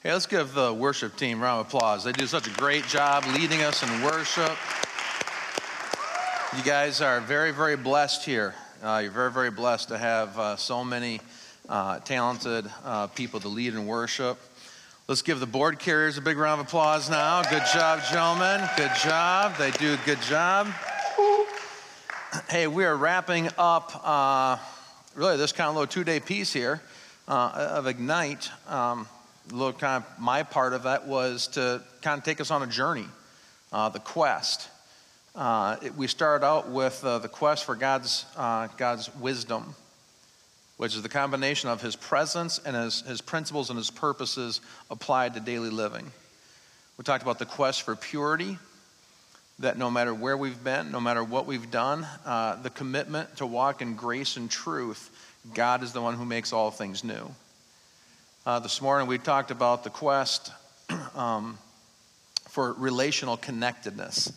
Hey, let's give the worship team a round of applause. They do such a great job leading us in worship. You guys are very, very blessed here. Uh, you're very, very blessed to have uh, so many uh, talented uh, people to lead in worship. Let's give the board carriers a big round of applause now. Good job, gentlemen. Good job. They do a good job. Hey, we are wrapping up uh, really this kind of little two day piece here uh, of Ignite. Um, little kind of my part of that was to kind of take us on a journey, the quest. Uh, it, we started out with uh, the quest for God's, uh, God's wisdom, which is the combination of His presence and His, his principles and His purposes applied to daily living. We talked about the quest for purity, that no matter where we've been, no matter what we've done, uh, the commitment to walk in grace and truth, God is the one who makes all things new. Uh, this morning we talked about the quest um, for relational connectedness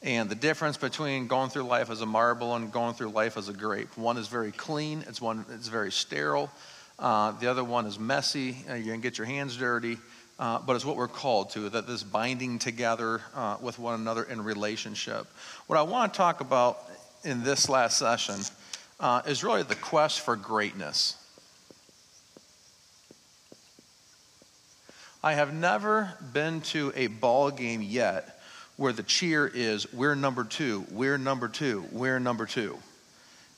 and the difference between going through life as a marble and going through life as a grape. One is very clean, it's one it's very sterile. Uh, the other one is messy. Uh, going to get your hands dirty. Uh, but it's what we're called to, that this binding together uh, with one another in relationship. What I want to talk about in this last session uh, is really the quest for greatness. I have never been to a ball game yet where the cheer is, we're number two, we're number two, we're number two.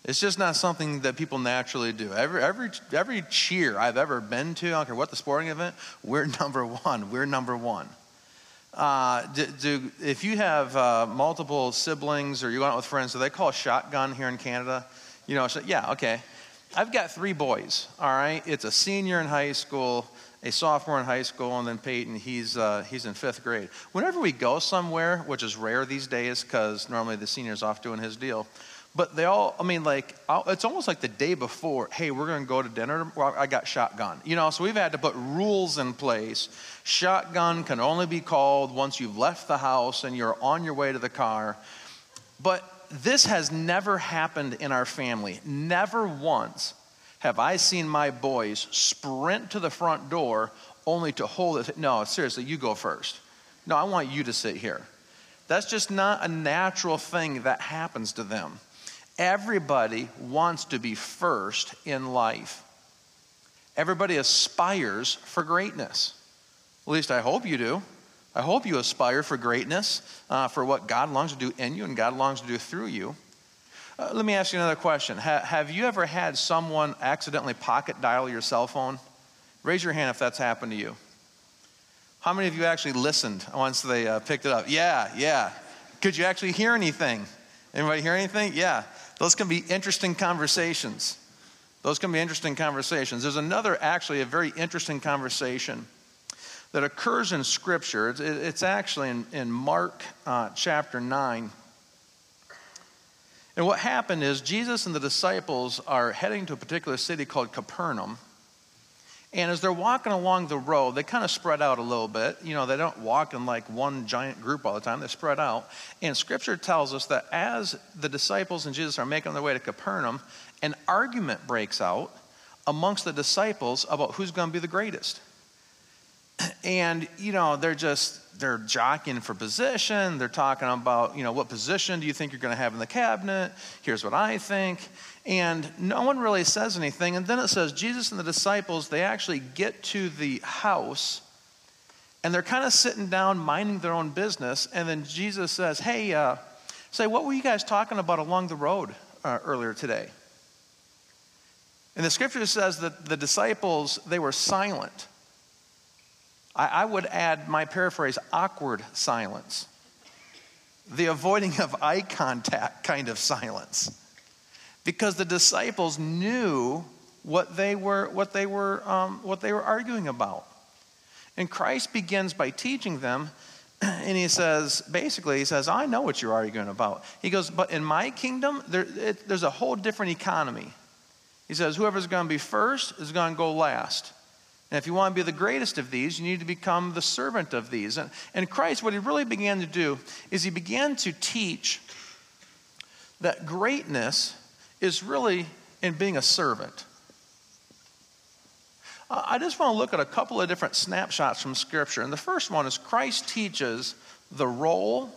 It's just not something that people naturally do. Every, every, every cheer I've ever been to, I don't care what the sporting event, we're number one, we're number one. Uh, do, do, if you have uh, multiple siblings or you go out with friends, do they call shotgun here in Canada? You know, so, yeah, okay. I've got three boys, all right? It's a senior in high school, a sophomore in high school, and then Peyton, he's, uh, he's in fifth grade. Whenever we go somewhere, which is rare these days because normally the senior's off doing his deal, but they all, I mean, like, it's almost like the day before, hey, we're going to go to dinner. Well, I got shotgun. You know, so we've had to put rules in place. Shotgun can only be called once you've left the house and you're on your way to the car. But this has never happened in our family. Never once have I seen my boys sprint to the front door only to hold it? No, seriously, you go first. No, I want you to sit here. That's just not a natural thing that happens to them. Everybody wants to be first in life. Everybody aspires for greatness. At least I hope you do. I hope you aspire for greatness, uh, for what God longs to do in you and God longs to do through you. Uh, let me ask you another question. Ha- have you ever had someone accidentally pocket dial your cell phone? Raise your hand if that's happened to you. How many of you actually listened once they uh, picked it up? Yeah, yeah. Could you actually hear anything? Anybody hear anything? Yeah. Those can be interesting conversations. Those can be interesting conversations. There's another, actually, a very interesting conversation that occurs in Scripture. It's, it's actually in, in Mark uh, chapter 9. And what happened is Jesus and the disciples are heading to a particular city called Capernaum. And as they're walking along the road, they kind of spread out a little bit. You know, they don't walk in like one giant group all the time, they spread out. And scripture tells us that as the disciples and Jesus are making their way to Capernaum, an argument breaks out amongst the disciples about who's going to be the greatest. And, you know, they're just, they're jockeying for position. They're talking about, you know, what position do you think you're going to have in the cabinet? Here's what I think. And no one really says anything. And then it says Jesus and the disciples, they actually get to the house and they're kind of sitting down, minding their own business. And then Jesus says, Hey, uh, say, what were you guys talking about along the road uh, earlier today? And the scripture says that the disciples, they were silent. I, I would add my paraphrase awkward silence, the avoiding of eye contact kind of silence. Because the disciples knew what they were, what they were, um, what they were arguing about. And Christ begins by teaching them, and he says, basically, he says, I know what you're arguing about. He goes, but in my kingdom, there, it, there's a whole different economy. He says, whoever's going to be first is going to go last. And if you want to be the greatest of these, you need to become the servant of these. And, and Christ, what he really began to do is he began to teach that greatness is really in being a servant. I just want to look at a couple of different snapshots from Scripture. And the first one is Christ teaches the role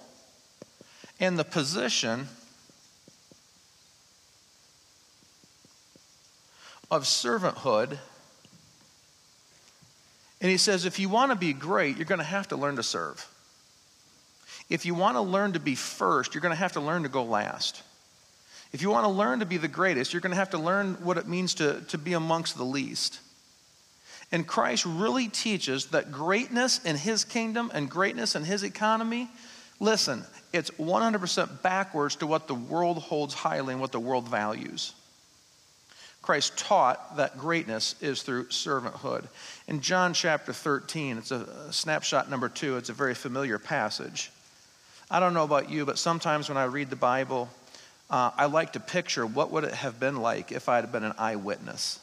and the position of servanthood. And he says, if you want to be great, you're going to have to learn to serve. If you want to learn to be first, you're going to have to learn to go last. If you want to learn to be the greatest, you're going to have to learn what it means to, to be amongst the least. And Christ really teaches that greatness in his kingdom and greatness in his economy, listen, it's 100% backwards to what the world holds highly and what the world values. Christ taught that greatness is through servanthood. In John chapter 13, it's a snapshot number two, it's a very familiar passage. I don't know about you, but sometimes when I read the Bible, uh, I like to picture what would it have been like if I had been an eyewitness.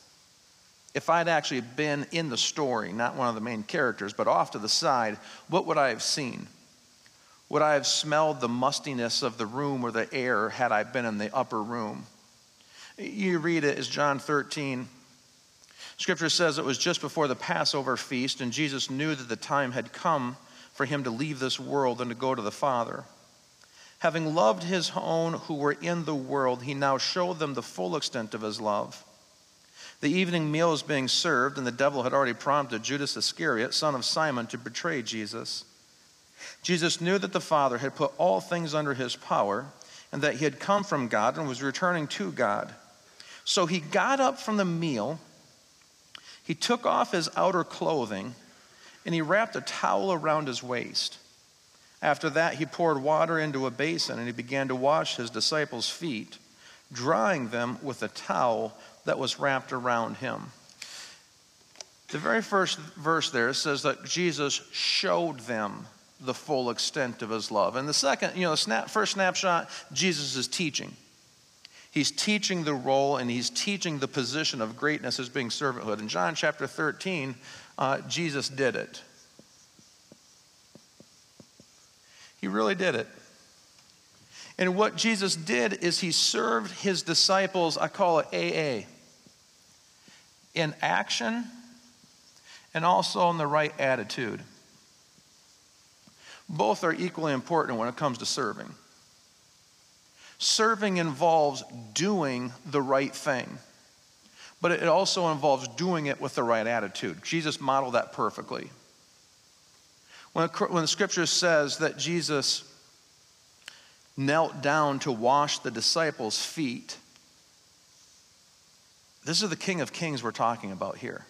If I'd actually been in the story, not one of the main characters, but off to the side, what would I have seen? Would I have smelled the mustiness of the room or the air had I been in the upper room? You read it as John 13. Scripture says it was just before the Passover feast, and Jesus knew that the time had come for him to leave this world and to go to the Father. Having loved his own who were in the world, he now showed them the full extent of his love. The evening meal was being served, and the devil had already prompted Judas Iscariot, son of Simon, to betray Jesus. Jesus knew that the Father had put all things under his power, and that he had come from God and was returning to God. So he got up from the meal, he took off his outer clothing, and he wrapped a towel around his waist. After that, he poured water into a basin and he began to wash his disciples' feet, drying them with a towel that was wrapped around him. The very first verse there says that Jesus showed them the full extent of his love. And the second, you know, the snap, first snapshot, Jesus is teaching. He's teaching the role and he's teaching the position of greatness as being servanthood. In John chapter 13, uh, Jesus did it. He really did it. And what Jesus did is he served his disciples, I call it AA, in action and also in the right attitude. Both are equally important when it comes to serving. Serving involves doing the right thing, but it also involves doing it with the right attitude. Jesus modeled that perfectly. When, when the scripture says that Jesus knelt down to wash the disciples' feet, this is the King of Kings we're talking about here.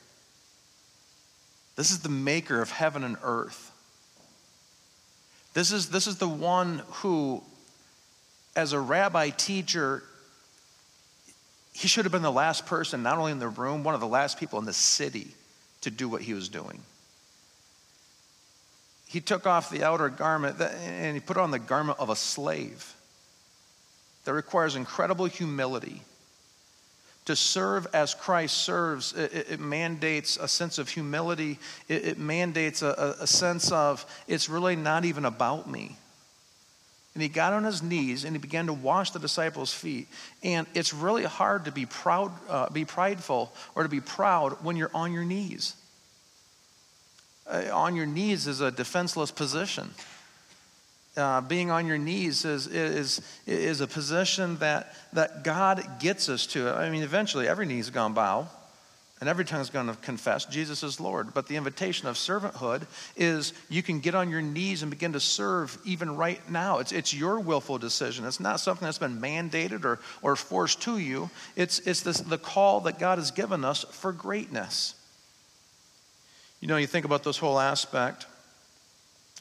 This is the maker of heaven and earth. This is, this is the one who, as a rabbi teacher, he should have been the last person, not only in the room, one of the last people in the city to do what he was doing he took off the outer garment and he put on the garment of a slave that requires incredible humility. To serve as Christ serves, it, it mandates a sense of humility. It, it mandates a, a sense of, it's really not even about me. And he got on his knees and he began to wash the disciples' feet. And it's really hard to be proud, uh, be prideful, or to be proud when you're on your knees uh, on your knees is a defenseless position. Uh, being on your knees is, is, is a position that, that God gets us to. I mean, eventually, every knee's going to bow and every tongue is going to confess Jesus is Lord. But the invitation of servanthood is you can get on your knees and begin to serve even right now. It's, it's your willful decision. It's not something that's been mandated or, or forced to you. It's, it's this, the call that God has given us for greatness. You know, you think about this whole aspect.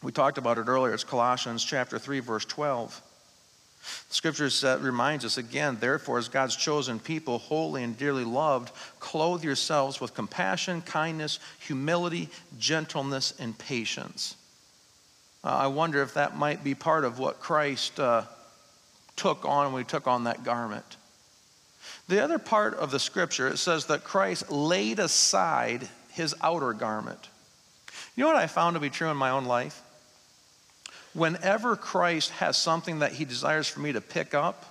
We talked about it earlier. It's Colossians chapter 3, verse 12. The scripture set, reminds us again, therefore, as God's chosen people, holy and dearly loved, clothe yourselves with compassion, kindness, humility, gentleness, and patience. Uh, I wonder if that might be part of what Christ uh, took on when he took on that garment. The other part of the scripture, it says that Christ laid aside his outer garment. You know what I found to be true in my own life? Whenever Christ has something that he desires for me to pick up,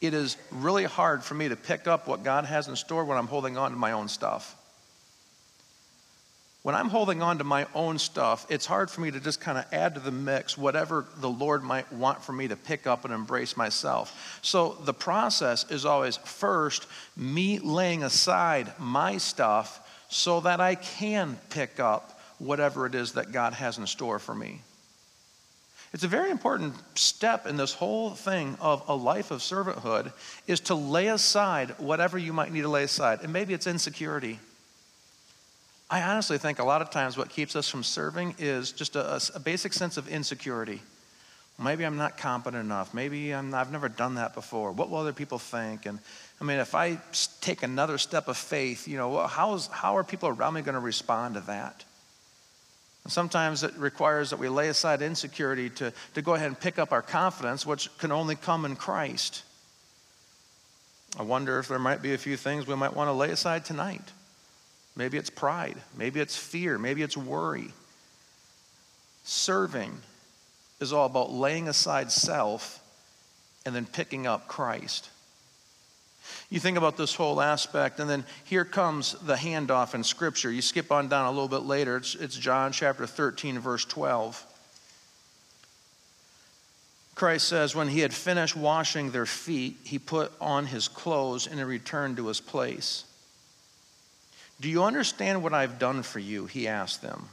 it is really hard for me to pick up what God has in store when I'm holding on to my own stuff. when I'm holding on to my own stuff, it's hard for me to just kind of add to the mix whatever the Lord might want for me to pick up and embrace myself. So the process is always first me laying aside my stuff so that I can pick up whatever it is that God has in store for me. It's a very important step in this whole thing of a life of servanthood is to lay aside whatever you might need to lay aside. And maybe it's insecurity. I honestly think a lot of times what keeps us from serving is just a, a basic sense of insecurity. Maybe I'm not competent enough. Maybe i have never done that before. What will other people think? And I mean, if I take another step of faith, you know, how, is, how are people around me going to respond to that? Sometimes it requires that we lay aside insecurity to, to go ahead and pick up our confidence, which can only come in Christ. I wonder if there might be a few things we might want to lay aside tonight. Maybe it's pride. Maybe it's fear. Maybe it's worry. Serving is all about laying aside self and then picking up Christ. You think about this whole aspect, and then here comes the handoff in Scripture. You skip on down a little bit later, it's, it's John chapter 13, verse 12. Christ says, When he had finished washing their feet, he put on his clothes and he returned to his place. Do you understand what I've done for you? He asked them.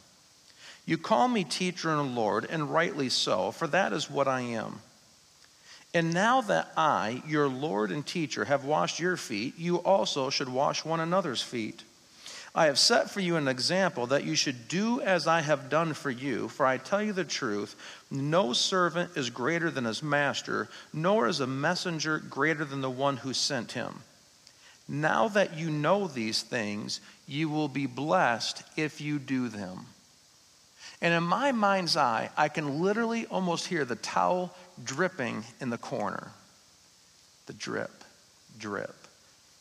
You call me teacher and Lord, and rightly so, for that is what I am. And now that I, your Lord and teacher, have washed your feet, you also should wash one another's feet. I have set for you an example that you should do as I have done for you. For I tell you the truth no servant is greater than his master, nor is a messenger greater than the one who sent him. Now that you know these things, you will be blessed if you do them. And in my mind's eye, I can literally almost hear the towel dripping in the corner. The drip, drip,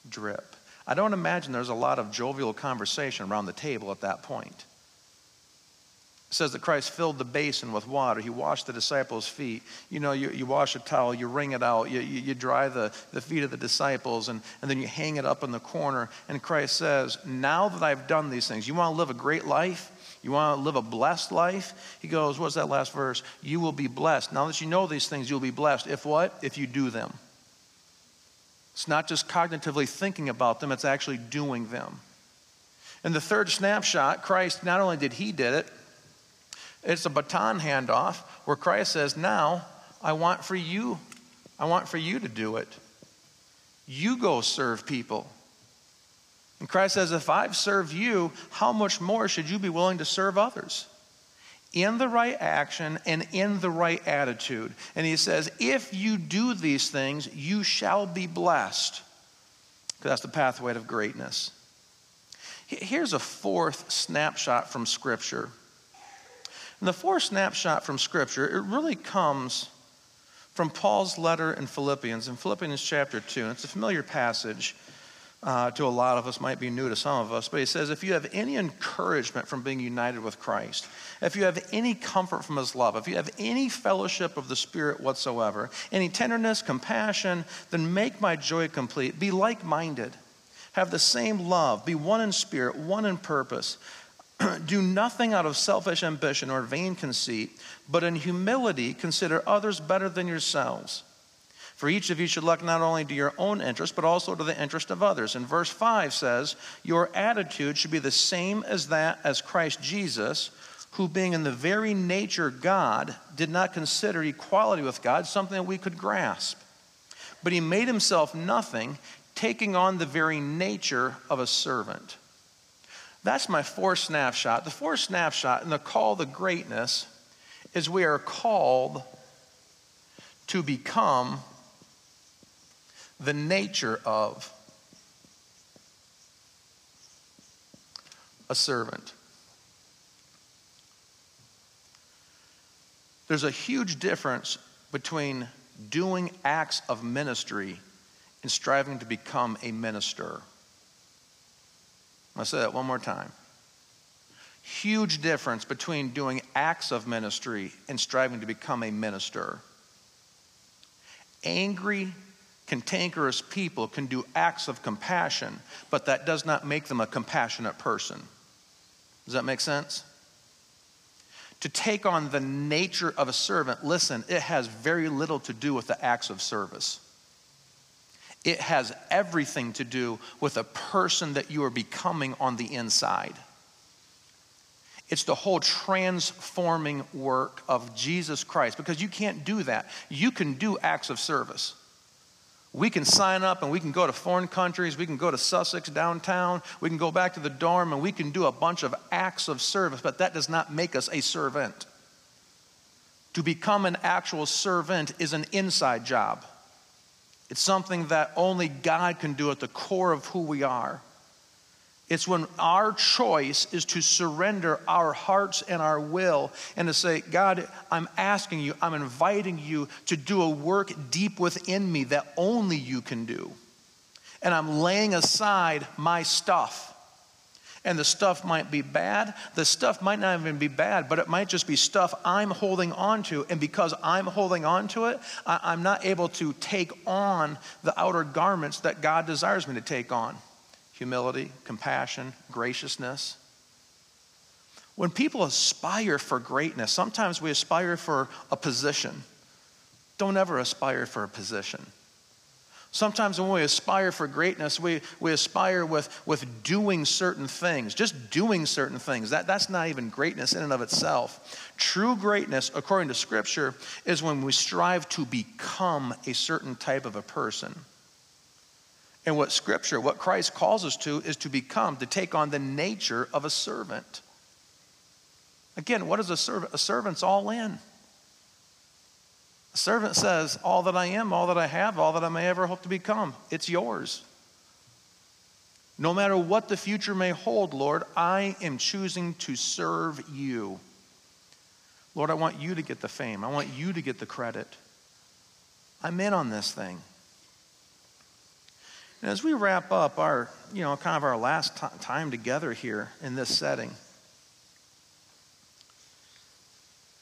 drip. I don't imagine there's a lot of jovial conversation around the table at that point. It says that Christ filled the basin with water. He washed the disciples' feet. You know, you, you wash a towel, you wring it out, you, you, you dry the, the feet of the disciples, and, and then you hang it up in the corner. And Christ says, Now that I've done these things, you want to live a great life? You want to live a blessed life? He goes, What's that last verse? You will be blessed. Now that you know these things, you'll be blessed. If what? If you do them. It's not just cognitively thinking about them, it's actually doing them. In the third snapshot, Christ, not only did he did it, it's a baton handoff where Christ says, Now I want for you, I want for you to do it. You go serve people. And Christ says, If I've served you, how much more should you be willing to serve others? In the right action and in the right attitude. And he says, If you do these things, you shall be blessed. Because that's the pathway to greatness. Here's a fourth snapshot from Scripture. And the fourth snapshot from Scripture, it really comes from Paul's letter in Philippians, in Philippians chapter 2. And it's a familiar passage uh, to a lot of us, might be new to some of us, but he says, if you have any encouragement from being united with Christ, if you have any comfort from his love, if you have any fellowship of the Spirit whatsoever, any tenderness, compassion, then make my joy complete. Be like minded, have the same love, be one in spirit, one in purpose. Do nothing out of selfish ambition or vain conceit, but in humility consider others better than yourselves. For each of you should look not only to your own interest, but also to the interest of others. And verse 5 says, Your attitude should be the same as that as Christ Jesus, who, being in the very nature God, did not consider equality with God something that we could grasp. But he made himself nothing, taking on the very nature of a servant. That's my fourth snapshot. The fourth snapshot and the call to greatness is we are called to become the nature of a servant. There's a huge difference between doing acts of ministry and striving to become a minister. I'll say that one more time. Huge difference between doing acts of ministry and striving to become a minister. Angry, cantankerous people can do acts of compassion, but that does not make them a compassionate person. Does that make sense? To take on the nature of a servant, listen, it has very little to do with the acts of service. It has everything to do with a person that you are becoming on the inside. It's the whole transforming work of Jesus Christ because you can't do that. You can do acts of service. We can sign up and we can go to foreign countries. We can go to Sussex downtown. We can go back to the dorm and we can do a bunch of acts of service, but that does not make us a servant. To become an actual servant is an inside job. It's something that only God can do at the core of who we are. It's when our choice is to surrender our hearts and our will and to say, God, I'm asking you, I'm inviting you to do a work deep within me that only you can do. And I'm laying aside my stuff. And the stuff might be bad. The stuff might not even be bad, but it might just be stuff I'm holding on to. And because I'm holding on to it, I'm not able to take on the outer garments that God desires me to take on humility, compassion, graciousness. When people aspire for greatness, sometimes we aspire for a position. Don't ever aspire for a position. Sometimes when we aspire for greatness, we, we aspire with, with doing certain things, just doing certain things. That, that's not even greatness in and of itself. True greatness, according to Scripture, is when we strive to become a certain type of a person. And what Scripture, what Christ calls us to, is to become, to take on the nature of a servant. Again, what is a servant? A servant's all in. A servant says, All that I am, all that I have, all that I may ever hope to become, it's yours. No matter what the future may hold, Lord, I am choosing to serve you. Lord, I want you to get the fame. I want you to get the credit. I'm in on this thing. And as we wrap up our, you know, kind of our last t- time together here in this setting,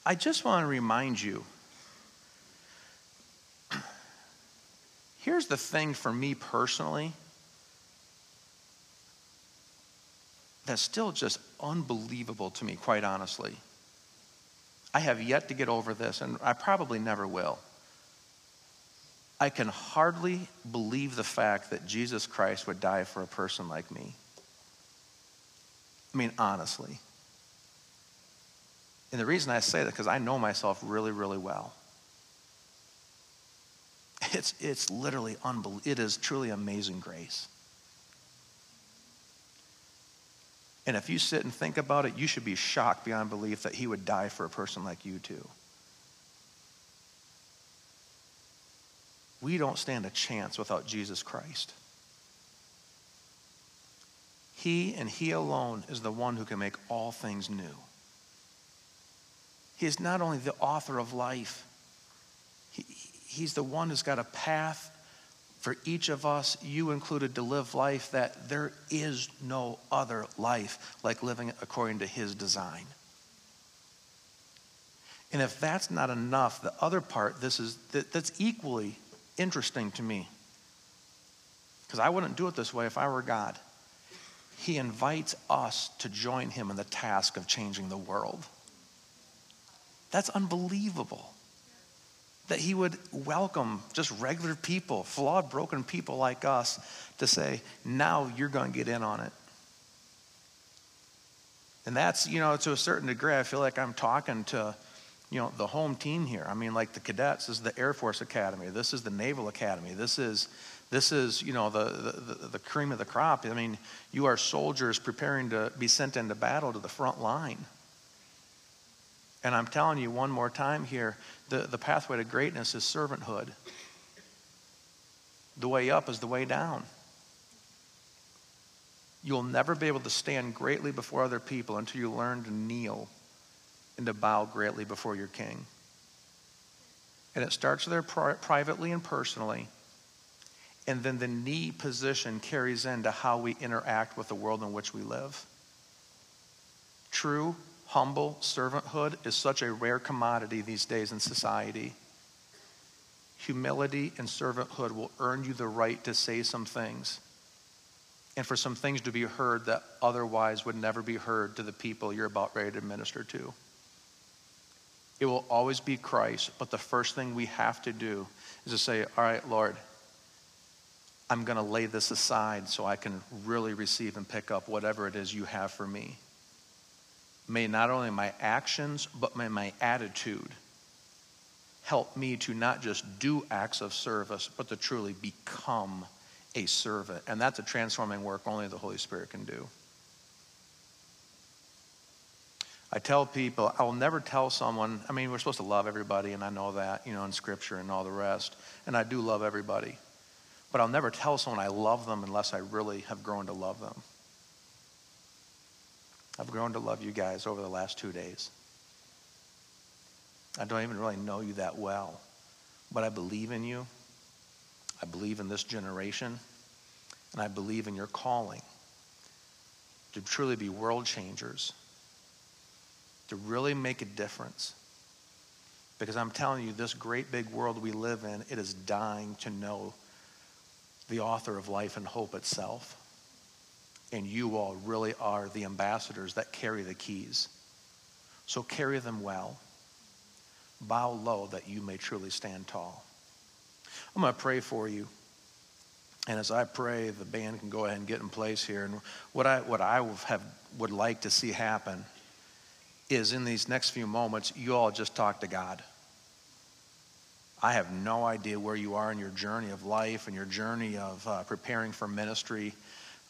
I just want to remind you here's the thing for me personally that's still just unbelievable to me, quite honestly. I have yet to get over this, and I probably never will. I can hardly believe the fact that Jesus Christ would die for a person like me. I mean, honestly. And the reason I say that because I know myself really, really well. It's, it's literally unbelievable. It is truly amazing grace. And if you sit and think about it, you should be shocked beyond belief that he would die for a person like you, too. We don't stand a chance without Jesus Christ. He and He alone is the one who can make all things new. He is not only the author of life, he, He's the one who's got a path for each of us, you included, to live life that there is no other life like living according to His design. And if that's not enough, the other part, this is that, that's equally interesting to me because I wouldn't do it this way if I were God. He invites us to join him in the task of changing the world. That's unbelievable. That he would welcome just regular people, flawed, broken people like us, to say, now you're going to get in on it. And that's, you know, to a certain degree, I feel like I'm talking to you know, the home team here. I mean, like the cadets is the Air Force Academy. This is the Naval Academy. This is, this is you know, the, the, the cream of the crop. I mean, you are soldiers preparing to be sent into battle to the front line. And I'm telling you one more time here the, the pathway to greatness is servanthood. The way up is the way down. You'll never be able to stand greatly before other people until you learn to kneel and to bow greatly before your king. And it starts there pri- privately and personally. And then the knee position carries into how we interact with the world in which we live. True, humble servanthood is such a rare commodity these days in society. Humility and servanthood will earn you the right to say some things and for some things to be heard that otherwise would never be heard to the people you're about ready to minister to. It will always be Christ, but the first thing we have to do is to say, All right, Lord, I'm going to lay this aside so I can really receive and pick up whatever it is you have for me. May not only my actions, but may my attitude help me to not just do acts of service, but to truly become a servant. And that's a transforming work only the Holy Spirit can do. I tell people, I will never tell someone, I mean, we're supposed to love everybody, and I know that, you know, in Scripture and all the rest. And I do love everybody. But I'll never tell someone I love them unless I really have grown to love them. I've grown to love you guys over the last two days. I don't even really know you that well, but I believe in you. I believe in this generation, and I believe in your calling to truly be world changers, to really make a difference. Because I'm telling you, this great big world we live in, it is dying to know the author of life and hope itself. And you all really are the ambassadors that carry the keys. So carry them well. Bow low that you may truly stand tall. I'm going to pray for you. And as I pray, the band can go ahead and get in place here. And what I, what I have, would like to see happen is in these next few moments, you all just talk to God. I have no idea where you are in your journey of life and your journey of uh, preparing for ministry.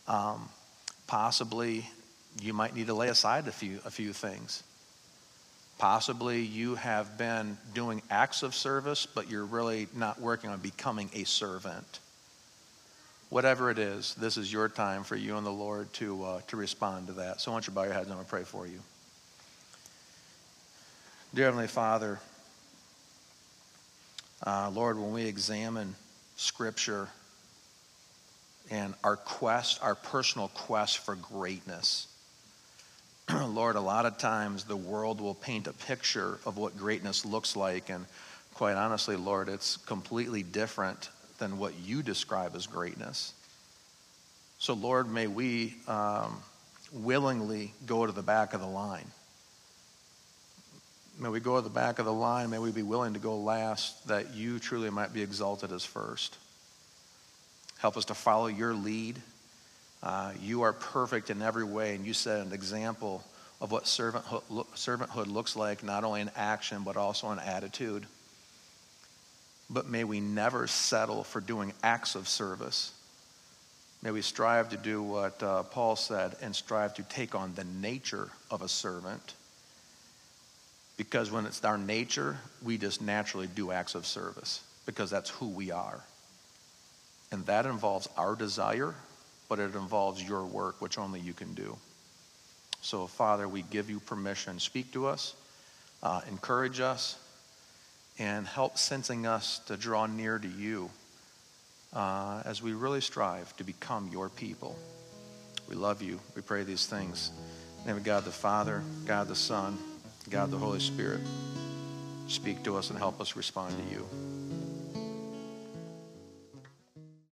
Um, possibly you might need to lay aside a few, a few things. Possibly you have been doing acts of service, but you're really not working on becoming a servant. Whatever it is, this is your time for you and the Lord to, uh, to respond to that. So I want you to bow your heads and I'm going to pray for you. Dear Heavenly Father, uh, Lord, when we examine Scripture and our quest, our personal quest for greatness, Lord, a lot of times the world will paint a picture of what greatness looks like. And quite honestly, Lord, it's completely different than what you describe as greatness. So, Lord, may we um, willingly go to the back of the line. May we go to the back of the line. May we be willing to go last that you truly might be exalted as first. Help us to follow your lead uh, you are perfect in every way, and you set an example of what servanthood, servanthood looks like, not only in action, but also in attitude. But may we never settle for doing acts of service. May we strive to do what uh, Paul said and strive to take on the nature of a servant. Because when it's our nature, we just naturally do acts of service because that's who we are. And that involves our desire but it involves your work, which only you can do. So, Father, we give you permission. Speak to us, uh, encourage us, and help sensing us to draw near to you uh, as we really strive to become your people. We love you. We pray these things. In the name of God the Father, God the Son, God the Holy Spirit. Speak to us and help us respond to you.